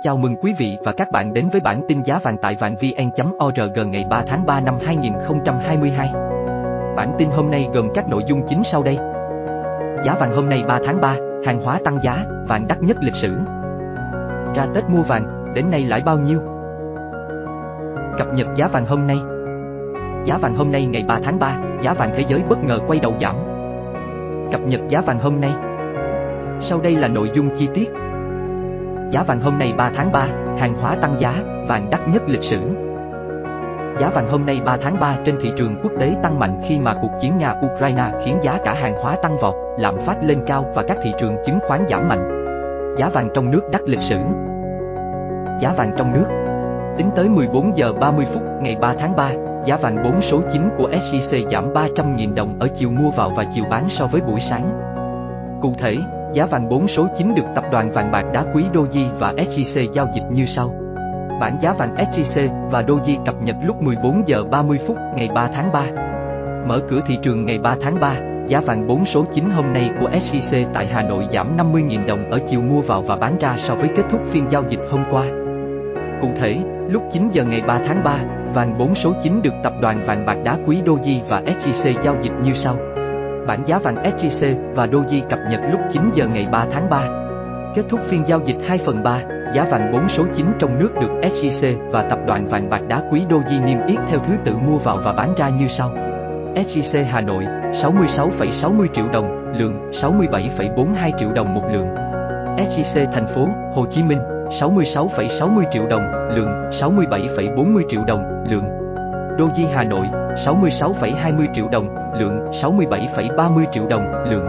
Chào mừng quý vị và các bạn đến với bản tin giá vàng tại vàng vn.org ngày 3 tháng 3 năm 2022. Bản tin hôm nay gồm các nội dung chính sau đây. Giá vàng hôm nay 3 tháng 3, hàng hóa tăng giá, vàng đắt nhất lịch sử. Ra Tết mua vàng, đến nay lãi bao nhiêu? Cập nhật giá vàng hôm nay. Giá vàng hôm nay ngày 3 tháng 3, giá vàng thế giới bất ngờ quay đầu giảm. Cập nhật giá vàng hôm nay. Sau đây là nội dung chi tiết. Giá vàng hôm nay 3 tháng 3, hàng hóa tăng giá, vàng đắt nhất lịch sử. Giá vàng hôm nay 3 tháng 3 trên thị trường quốc tế tăng mạnh khi mà cuộc chiến Nga-Ukraine khiến giá cả hàng hóa tăng vọt, lạm phát lên cao và các thị trường chứng khoán giảm mạnh. Giá vàng trong nước đắt lịch sử. Giá vàng trong nước Tính tới 14 giờ 30 phút ngày 3 tháng 3, giá vàng 4 số 9 của SJC giảm 300.000 đồng ở chiều mua vào và chiều bán so với buổi sáng. Cụ thể, Giá vàng 4 số 9 được tập đoàn vàng bạc đá quý Doji và SJC giao dịch như sau. Bản giá vàng SJC và Doji cập nhật lúc 14 giờ 30 phút ngày 3 tháng 3. Mở cửa thị trường ngày 3 tháng 3, giá vàng 4 số 9 hôm nay của SJC tại Hà Nội giảm 50.000 đồng ở chiều mua vào và bán ra so với kết thúc phiên giao dịch hôm qua. Cụ thể, lúc 9 giờ ngày 3 tháng 3, vàng 4 số 9 được tập đoàn vàng bạc đá quý Doji và SJC giao dịch như sau. Bản giá vàng SJC và Doji cập nhật lúc 9 giờ ngày 3 tháng 3. Kết thúc phiên giao dịch 2 phần 3, giá vàng 4 số 9 trong nước được SJC và tập đoàn vàng bạc đá quý Doji niêm yết theo thứ tự mua vào và bán ra như sau. SJC Hà Nội 66,60 triệu đồng, lượng 67,42 triệu đồng một lượng. SJC thành phố Hồ Chí Minh 66,60 triệu đồng, lượng 67,40 triệu đồng, lượng. Doji Hà Nội 66,20 triệu đồng, lượng 67,30 triệu đồng, lượng.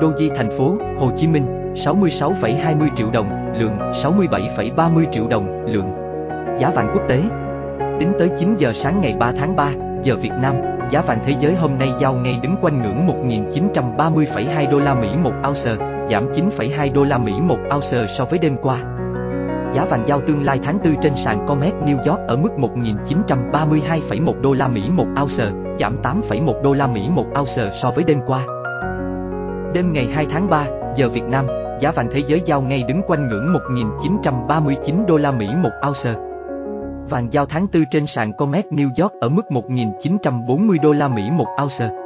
Doji thành phố Hồ Chí Minh 66,20 triệu đồng, lượng 67,30 triệu đồng, lượng. Giá vàng quốc tế Tính tới 9 giờ sáng ngày 3 tháng 3, giờ Việt Nam, giá vàng thế giới hôm nay giao ngay đứng quanh ngưỡng 1.930,2 đô la Mỹ một ounce, giảm 9,2 đô la Mỹ một ounce so với đêm qua giá vàng giao tương lai tháng 4 trên sàn Comex New York ở mức 1.932,1 đô la Mỹ một ounce, giảm 8,1 đô la Mỹ một ounce so với đêm qua. Đêm ngày 2 tháng 3, giờ Việt Nam, giá vàng thế giới giao ngay đứng quanh ngưỡng 1.939 đô la Mỹ một ounce. Vàng giao tháng 4 trên sàn Comex New York ở mức 1.940 đô la Mỹ một ounce.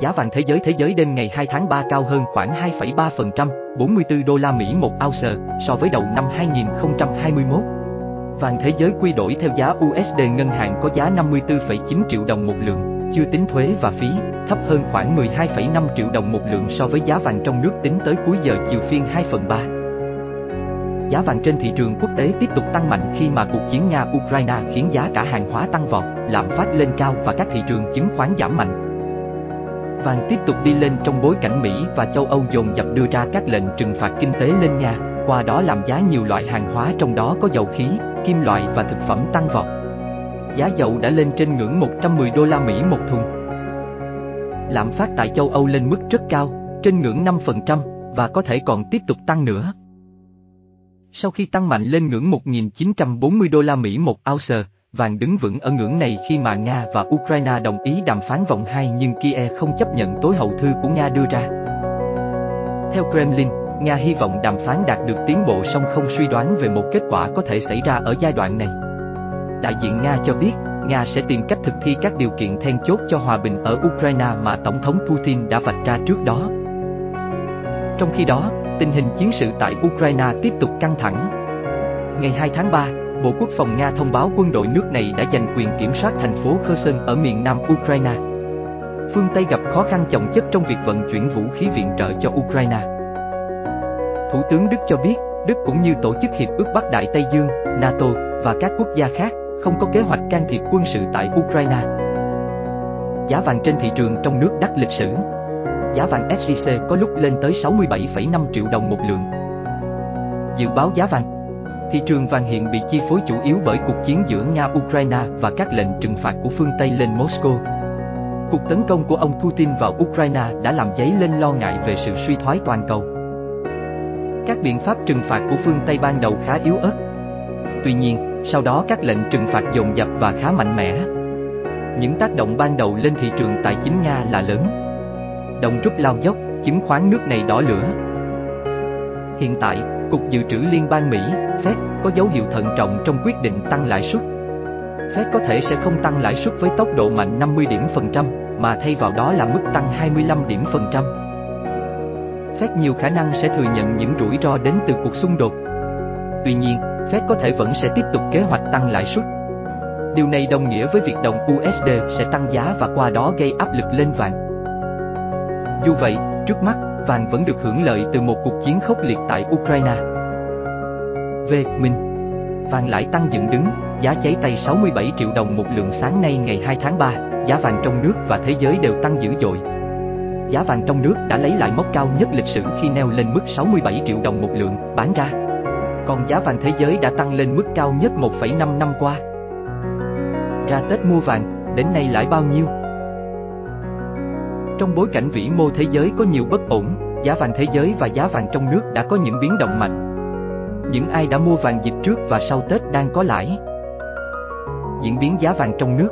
Giá vàng thế giới thế giới đêm ngày 2 tháng 3 cao hơn khoảng 2,3%, 44 đô la Mỹ một ounce so với đầu năm 2021. Vàng thế giới quy đổi theo giá USD ngân hàng có giá 54,9 triệu đồng một lượng, chưa tính thuế và phí, thấp hơn khoảng 12,5 triệu đồng một lượng so với giá vàng trong nước tính tới cuối giờ chiều phiên 2 phần 3. Giá vàng trên thị trường quốc tế tiếp tục tăng mạnh khi mà cuộc chiến Nga-Ukraine khiến giá cả hàng hóa tăng vọt, lạm phát lên cao và các thị trường chứng khoán giảm mạnh. Vàng tiếp tục đi lên trong bối cảnh Mỹ và châu Âu dồn dập đưa ra các lệnh trừng phạt kinh tế lên Nga, qua đó làm giá nhiều loại hàng hóa trong đó có dầu khí, kim loại và thực phẩm tăng vọt. Giá dầu đã lên trên ngưỡng 110 đô la Mỹ một thùng. Lạm phát tại châu Âu lên mức rất cao, trên ngưỡng 5% và có thể còn tiếp tục tăng nữa. Sau khi tăng mạnh lên ngưỡng 1.940 đô la Mỹ một ounce, vàng đứng vững ở ngưỡng này khi mà Nga và Ukraine đồng ý đàm phán vòng 2 nhưng Kiev không chấp nhận tối hậu thư của Nga đưa ra. Theo Kremlin, Nga hy vọng đàm phán đạt được tiến bộ song không suy đoán về một kết quả có thể xảy ra ở giai đoạn này. Đại diện Nga cho biết, Nga sẽ tìm cách thực thi các điều kiện then chốt cho hòa bình ở Ukraine mà Tổng thống Putin đã vạch ra trước đó. Trong khi đó, tình hình chiến sự tại Ukraine tiếp tục căng thẳng. Ngày 2 tháng 3, Bộ Quốc phòng Nga thông báo quân đội nước này đã giành quyền kiểm soát thành phố Kherson ở miền nam Ukraine. Phương Tây gặp khó khăn chồng chất trong việc vận chuyển vũ khí viện trợ cho Ukraine. Thủ tướng Đức cho biết, Đức cũng như Tổ chức Hiệp ước Bắc Đại Tây Dương, NATO và các quốc gia khác không có kế hoạch can thiệp quân sự tại Ukraine. Giá vàng trên thị trường trong nước đắt lịch sử. Giá vàng SJC có lúc lên tới 67,5 triệu đồng một lượng. Dự báo giá vàng Thị trường vàng hiện bị chi phối chủ yếu bởi cuộc chiến giữa Nga-Ukraine và các lệnh trừng phạt của phương Tây lên Moscow. Cuộc tấn công của ông Putin vào Ukraine đã làm dấy lên lo ngại về sự suy thoái toàn cầu. Các biện pháp trừng phạt của phương Tây ban đầu khá yếu ớt. Tuy nhiên, sau đó các lệnh trừng phạt dồn dập và khá mạnh mẽ. Những tác động ban đầu lên thị trường tài chính Nga là lớn. Đồng rút lao dốc, chứng khoán nước này đỏ lửa. Hiện tại, Cục Dự trữ Liên bang Mỹ, Fed, có dấu hiệu thận trọng trong quyết định tăng lãi suất. Fed có thể sẽ không tăng lãi suất với tốc độ mạnh 50 điểm phần trăm, mà thay vào đó là mức tăng 25 điểm phần trăm. Fed nhiều khả năng sẽ thừa nhận những rủi ro đến từ cuộc xung đột. Tuy nhiên, Fed có thể vẫn sẽ tiếp tục kế hoạch tăng lãi suất. Điều này đồng nghĩa với việc đồng USD sẽ tăng giá và qua đó gây áp lực lên vàng. Dù vậy, trước mắt, vàng vẫn được hưởng lợi từ một cuộc chiến khốc liệt tại Ukraine. Về mình, vàng lại tăng dựng đứng, giá cháy tay 67 triệu đồng một lượng sáng nay ngày 2 tháng 3, giá vàng trong nước và thế giới đều tăng dữ dội. Giá vàng trong nước đã lấy lại mốc cao nhất lịch sử khi neo lên mức 67 triệu đồng một lượng, bán ra. Còn giá vàng thế giới đã tăng lên mức cao nhất 1,5 năm qua. Ra Tết mua vàng, đến nay lãi bao nhiêu? Trong bối cảnh vĩ mô thế giới có nhiều bất ổn, giá vàng thế giới và giá vàng trong nước đã có những biến động mạnh. Những ai đã mua vàng dịp trước và sau Tết đang có lãi. Diễn biến giá vàng trong nước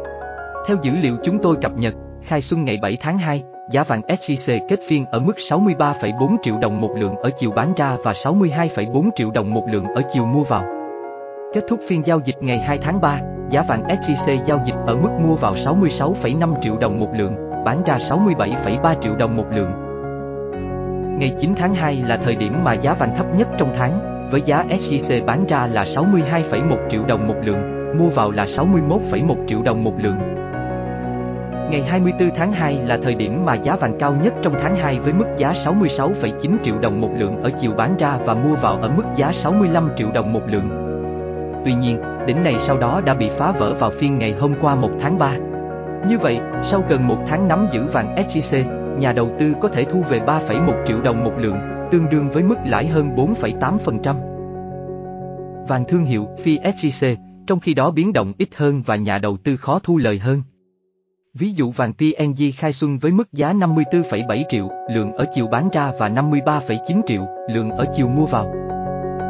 Theo dữ liệu chúng tôi cập nhật, khai xuân ngày 7 tháng 2, giá vàng SJC kết phiên ở mức 63,4 triệu đồng một lượng ở chiều bán ra và 62,4 triệu đồng một lượng ở chiều mua vào. Kết thúc phiên giao dịch ngày 2 tháng 3, giá vàng SJC giao dịch ở mức mua vào 66,5 triệu đồng một lượng, bán ra 67,3 triệu đồng một lượng. Ngày 9 tháng 2 là thời điểm mà giá vàng thấp nhất trong tháng, với giá SJC bán ra là 62,1 triệu đồng một lượng, mua vào là 61,1 triệu đồng một lượng. Ngày 24 tháng 2 là thời điểm mà giá vàng cao nhất trong tháng 2 với mức giá 66,9 triệu đồng một lượng ở chiều bán ra và mua vào ở mức giá 65 triệu đồng một lượng. Tuy nhiên, đỉnh này sau đó đã bị phá vỡ vào phiên ngày hôm qua 1 tháng 3. Như vậy, sau gần một tháng nắm giữ vàng SJC, nhà đầu tư có thể thu về 3,1 triệu đồng một lượng, tương đương với mức lãi hơn 4,8%. Vàng thương hiệu Phi SJC, trong khi đó biến động ít hơn và nhà đầu tư khó thu lời hơn. Ví dụ vàng PNG khai xuân với mức giá 54,7 triệu lượng ở chiều bán ra và 53,9 triệu lượng ở chiều mua vào.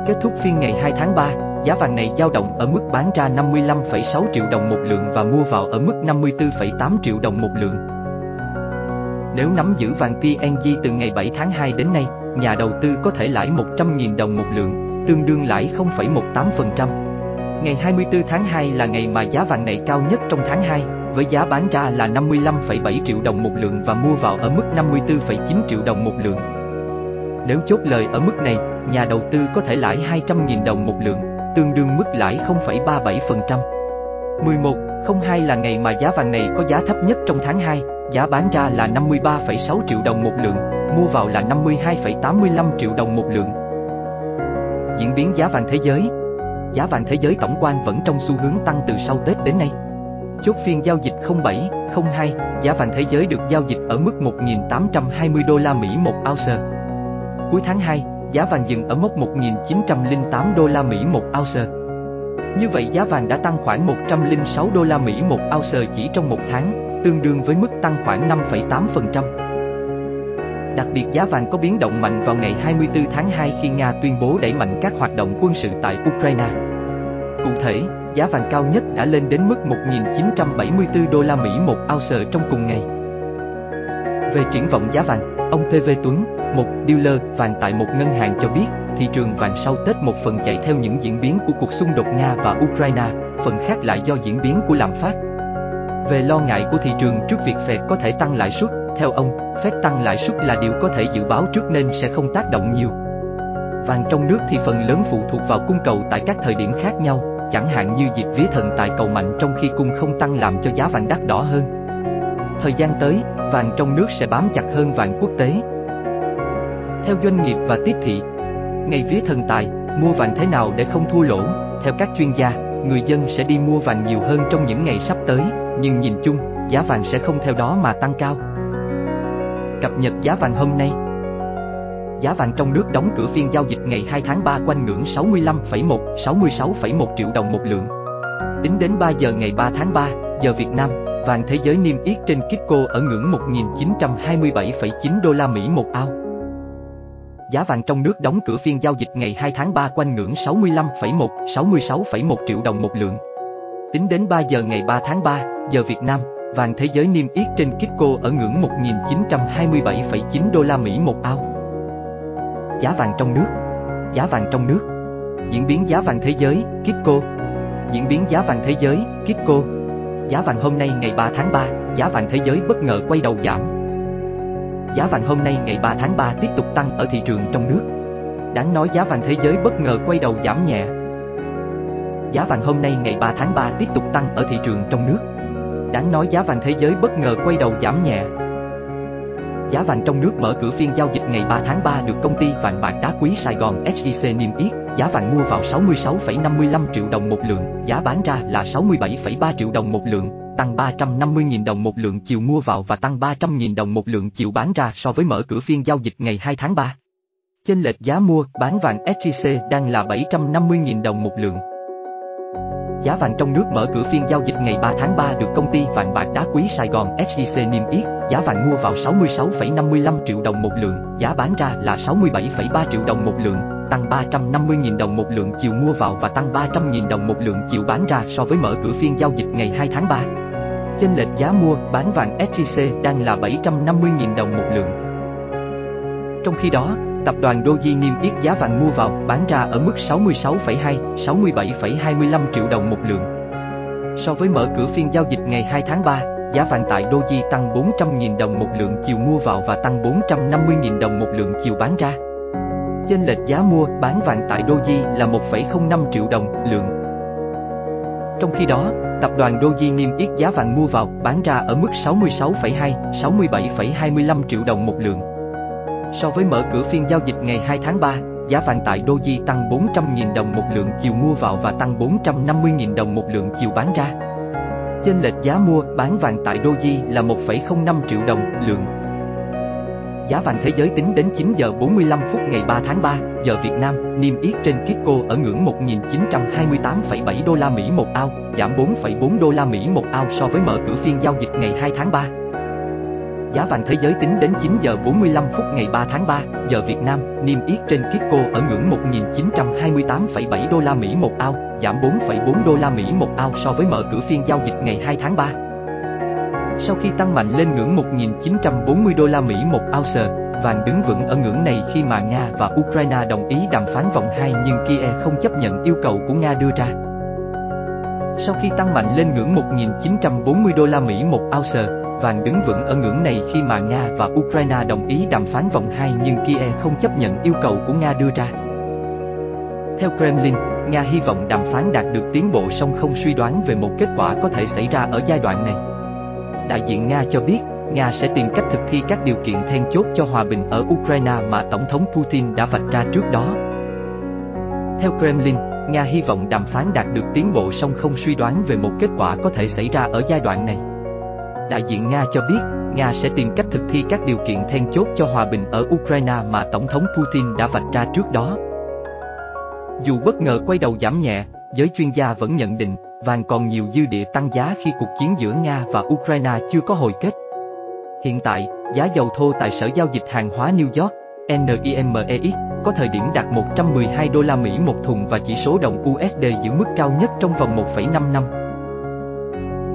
Kết thúc phiên ngày 2 tháng 3, giá vàng này dao động ở mức bán ra 55,6 triệu đồng một lượng và mua vào ở mức 54,8 triệu đồng một lượng. Nếu nắm giữ vàng PNG từ ngày 7 tháng 2 đến nay, nhà đầu tư có thể lãi 100.000 đồng một lượng, tương đương lãi 0,18%. Ngày 24 tháng 2 là ngày mà giá vàng này cao nhất trong tháng 2, với giá bán ra là 55,7 triệu đồng một lượng và mua vào ở mức 54,9 triệu đồng một lượng. Nếu chốt lời ở mức này, nhà đầu tư có thể lãi 200.000 đồng một lượng, tương đương mức lãi 0,37%. 11, 02 là ngày mà giá vàng này có giá thấp nhất trong tháng 2, giá bán ra là 53,6 triệu đồng một lượng, mua vào là 52,85 triệu đồng một lượng. Diễn biến giá vàng thế giới Giá vàng thế giới tổng quan vẫn trong xu hướng tăng từ sau Tết đến nay. Chốt phiên giao dịch 07:02, giá vàng thế giới được giao dịch ở mức 1.820 đô la Mỹ một ounce. Cuối tháng 2, giá vàng dừng ở mốc 1.908 đô la Mỹ một ounce. Như vậy giá vàng đã tăng khoảng 106 đô la Mỹ một ounce chỉ trong một tháng, tương đương với mức tăng khoảng 5,8%. Đặc biệt giá vàng có biến động mạnh vào ngày 24 tháng 2 khi Nga tuyên bố đẩy mạnh các hoạt động quân sự tại Ukraine. Cụ thể, giá vàng cao nhất đã lên đến mức 1.974 đô la Mỹ một ounce trong cùng ngày. Về triển vọng giá vàng, ông PV Tuấn, một dealer vàng tại một ngân hàng cho biết, thị trường vàng sau Tết một phần chạy theo những diễn biến của cuộc xung đột Nga và Ukraine, phần khác lại do diễn biến của lạm phát. Về lo ngại của thị trường trước việc Fed có thể tăng lãi suất, theo ông, Fed tăng lãi suất là điều có thể dự báo trước nên sẽ không tác động nhiều. Vàng trong nước thì phần lớn phụ thuộc vào cung cầu tại các thời điểm khác nhau, chẳng hạn như dịp vía thần tài cầu mạnh trong khi cung không tăng làm cho giá vàng đắt đỏ hơn. Thời gian tới, vàng trong nước sẽ bám chặt hơn vàng quốc tế. Theo doanh nghiệp và tiếp thị, ngày vía thần tài, mua vàng thế nào để không thua lỗ, theo các chuyên gia, người dân sẽ đi mua vàng nhiều hơn trong những ngày sắp tới, nhưng nhìn chung, giá vàng sẽ không theo đó mà tăng cao. Cập nhật giá vàng hôm nay Giá vàng trong nước đóng cửa phiên giao dịch ngày 2 tháng 3 quanh ngưỡng 65,1, 66,1 triệu đồng một lượng. Tính đến 3 giờ ngày 3 tháng 3, giờ Việt Nam, vàng thế giới niêm yết trên Kitco ở ngưỡng 1.927,9 đô la Mỹ một ao. Giá vàng trong nước đóng cửa phiên giao dịch ngày 2 tháng 3 quanh ngưỡng 65,1, 66,1 triệu đồng một lượng. Tính đến 3 giờ ngày 3 tháng 3, giờ Việt Nam, vàng thế giới niêm yết trên Kitco ở ngưỡng 1.927,9 đô la Mỹ một ao. Giá vàng trong nước giá vàng trong nước. Diễn biến giá vàng thế giới, Kitco. Diễn biến giá vàng thế giới, Kitco. Giá vàng hôm nay ngày 3 tháng 3, giá vàng thế giới bất ngờ quay đầu giảm. Giá vàng hôm nay ngày 3 tháng 3 tiếp tục tăng ở thị trường trong nước. Đáng nói giá vàng thế giới bất ngờ quay đầu giảm nhẹ. Giá vàng hôm nay ngày 3 tháng 3 tiếp tục tăng ở thị trường trong nước. Đáng nói giá vàng thế giới bất ngờ quay đầu giảm nhẹ. Giá vàng trong nước mở cửa phiên giao dịch ngày 3 tháng 3 được công ty vàng bạc đá quý Sài Gòn SJC niêm yết, giá vàng mua vào 66,55 triệu đồng một lượng, giá bán ra là 67,3 triệu đồng một lượng, tăng 350.000 đồng một lượng chiều mua vào và tăng 300.000 đồng một lượng chiều bán ra so với mở cửa phiên giao dịch ngày 2 tháng 3. Chênh lệch giá mua, bán vàng SJC đang là 750.000 đồng một lượng. Giá vàng trong nước mở cửa phiên giao dịch ngày 3 tháng 3 được công ty vàng bạc đá quý Sài Gòn SJC niêm yết, giá vàng mua vào 66,55 triệu đồng một lượng, giá bán ra là 67,3 triệu đồng một lượng, tăng 350.000 đồng một lượng chiều mua vào và tăng 300.000 đồng một lượng chiều bán ra so với mở cửa phiên giao dịch ngày 2 tháng 3. Chênh lệch giá mua, bán vàng SJC đang là 750.000 đồng một lượng. Trong khi đó, Tập đoàn Doji niêm yết giá vàng mua vào, bán ra ở mức 66,2, 67,25 triệu đồng một lượng. So với mở cửa phiên giao dịch ngày 2 tháng 3, giá vàng tại Doji tăng 400.000 đồng một lượng chiều mua vào và tăng 450.000 đồng một lượng chiều bán ra. Chênh lệch giá mua, bán vàng tại Doji là 1,05 triệu đồng lượng. Trong khi đó, tập đoàn Doji niêm yết giá vàng mua vào, bán ra ở mức 66,2, 67,25 triệu đồng một lượng. So với mở cửa phiên giao dịch ngày 2 tháng 3, giá vàng tại Doji tăng 400.000 đồng một lượng chiều mua vào và tăng 450.000 đồng một lượng chiều bán ra. Chênh lệch giá mua, bán vàng tại Doji là 1,05 triệu đồng lượng. Giá vàng thế giới tính đến 9 giờ 45 phút ngày 3 tháng 3, giờ Việt Nam, niêm yết trên Kitco ở ngưỡng 1.928,7 đô la Mỹ một ao, giảm 4,4 đô la Mỹ một ao so với mở cửa phiên giao dịch ngày 2 tháng 3. Giá vàng thế giới tính đến 9 giờ 45 phút ngày 3 tháng 3, giờ Việt Nam, niêm yết trên Kitco ở ngưỡng 1.928,7 đô la Mỹ một ao, giảm 4,4 đô la Mỹ một ao so với mở cửa phiên giao dịch ngày 2 tháng 3. Sau khi tăng mạnh lên ngưỡng 1.940 đô la Mỹ một ounce, vàng đứng vững ở ngưỡng này khi mà Nga và Ukraine đồng ý đàm phán vòng 2 nhưng Kiev không chấp nhận yêu cầu của Nga đưa ra. Sau khi tăng mạnh lên ngưỡng 1.940 đô la Mỹ một ounce, vàng đứng vững ở ngưỡng này khi mà Nga và Ukraine đồng ý đàm phán vòng 2 nhưng Kiev không chấp nhận yêu cầu của Nga đưa ra. Theo Kremlin, Nga hy vọng đàm phán đạt được tiến bộ song không suy đoán về một kết quả có thể xảy ra ở giai đoạn này. Đại diện Nga cho biết, Nga sẽ tìm cách thực thi các điều kiện then chốt cho hòa bình ở Ukraine mà Tổng thống Putin đã vạch ra trước đó. Theo Kremlin, Nga hy vọng đàm phán đạt được tiến bộ song không suy đoán về một kết quả có thể xảy ra ở giai đoạn này. Đại diện Nga cho biết, Nga sẽ tìm cách thực thi các điều kiện then chốt cho hòa bình ở Ukraine mà Tổng thống Putin đã vạch ra trước đó. Dù bất ngờ quay đầu giảm nhẹ, giới chuyên gia vẫn nhận định vàng còn nhiều dư địa tăng giá khi cuộc chiến giữa Nga và Ukraine chưa có hồi kết. Hiện tại, giá dầu thô tại Sở Giao dịch Hàng hóa New York, NYMEX, có thời điểm đạt 112 đô la Mỹ một thùng và chỉ số đồng USD giữ mức cao nhất trong vòng 1,5 năm.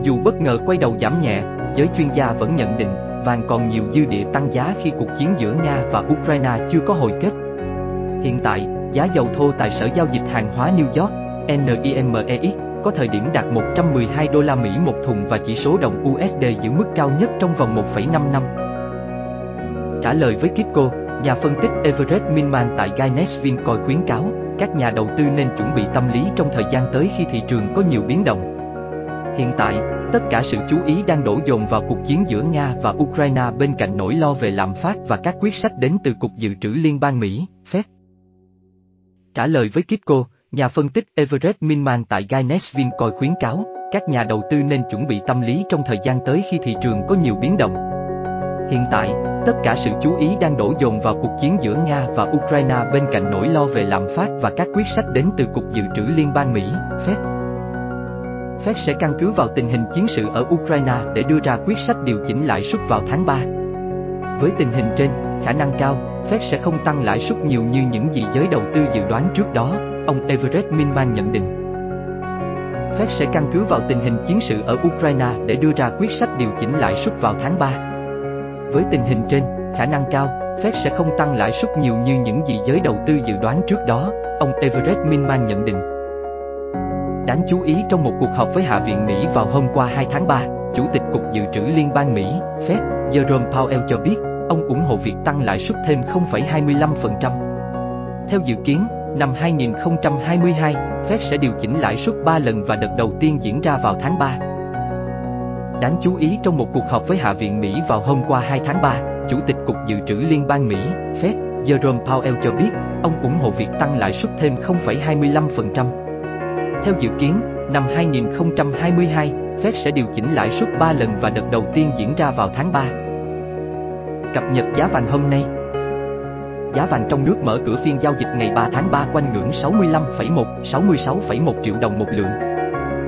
Dù bất ngờ quay đầu giảm nhẹ, giới chuyên gia vẫn nhận định vàng còn nhiều dư địa tăng giá khi cuộc chiến giữa Nga và Ukraine chưa có hồi kết. Hiện tại, giá dầu thô tại Sở Giao dịch Hàng hóa New York, NYMEX, có thời điểm đạt 112 đô la Mỹ một thùng và chỉ số đồng USD giữ mức cao nhất trong vòng 1,5 năm. Trả lời với Kipco, nhà phân tích Everett Minman tại Guinness Vincoin khuyến cáo, các nhà đầu tư nên chuẩn bị tâm lý trong thời gian tới khi thị trường có nhiều biến động. Hiện tại, tất cả sự chú ý đang đổ dồn vào cuộc chiến giữa Nga và Ukraine bên cạnh nỗi lo về lạm phát và các quyết sách đến từ Cục Dự trữ Liên bang Mỹ, Fed. Trả lời với Kipco, nhà phân tích Everett Minman tại Guinness Vincoin khuyến cáo, các nhà đầu tư nên chuẩn bị tâm lý trong thời gian tới khi thị trường có nhiều biến động. Hiện tại, tất cả sự chú ý đang đổ dồn vào cuộc chiến giữa Nga và Ukraine bên cạnh nỗi lo về lạm phát và các quyết sách đến từ Cục Dự trữ Liên bang Mỹ, Fed. Fed sẽ căn cứ vào tình hình chiến sự ở Ukraine để đưa ra quyết sách điều chỉnh lãi suất vào tháng 3. Với tình hình trên, khả năng cao, Fed sẽ không tăng lãi suất nhiều như những gì giới đầu tư dự đoán trước đó, ông Everett Minman nhận định. Fed sẽ căn cứ vào tình hình chiến sự ở Ukraine để đưa ra quyết sách điều chỉnh lãi suất vào tháng 3. Với tình hình trên, khả năng cao, Fed sẽ không tăng lãi suất nhiều như những gì giới đầu tư dự đoán trước đó, ông Everett Minman nhận định. Đáng chú ý trong một cuộc họp với Hạ viện Mỹ vào hôm qua 2 tháng 3, Chủ tịch Cục Dự trữ Liên bang Mỹ, Fed, Jerome Powell cho biết, ông ủng hộ việc tăng lãi suất thêm 0,25%. Theo dự kiến, năm 2022, Fed sẽ điều chỉnh lãi suất 3 lần và đợt đầu tiên diễn ra vào tháng 3. Đáng chú ý trong một cuộc họp với Hạ viện Mỹ vào hôm qua 2 tháng 3, Chủ tịch Cục Dự trữ Liên bang Mỹ, Fed, Jerome Powell cho biết, ông ủng hộ việc tăng lãi suất thêm 0,25%. Theo dự kiến, năm 2022, Fed sẽ điều chỉnh lãi suất 3 lần và đợt đầu tiên diễn ra vào tháng 3. Cập nhật giá vàng hôm nay Giá vàng trong nước mở cửa phiên giao dịch ngày 3 tháng 3 quanh ngưỡng 65,1, 66,1 triệu đồng một lượng.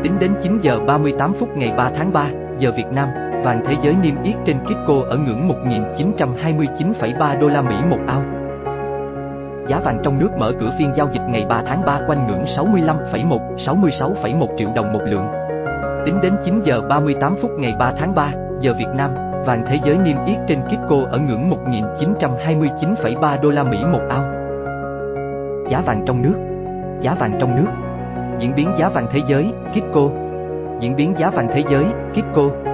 Tính đến 9 giờ 38 phút ngày 3 tháng 3, giờ Việt Nam, vàng thế giới niêm yết trên Kitco ở ngưỡng 1.929,3 đô la Mỹ một ao. Giá vàng trong nước mở cửa phiên giao dịch ngày 3 tháng 3 quanh ngưỡng 65,1, 66,1 triệu đồng một lượng. Tính đến 9 giờ 38 phút ngày 3 tháng 3, giờ Việt Nam, vàng thế giới niêm yết trên Kitco ở ngưỡng 1.929,3 đô la Mỹ một ao. Giá vàng trong nước Giá vàng trong nước. Diễn biến giá vàng thế giới, Kitco. Diễn biến giá vàng thế giới, Kitco.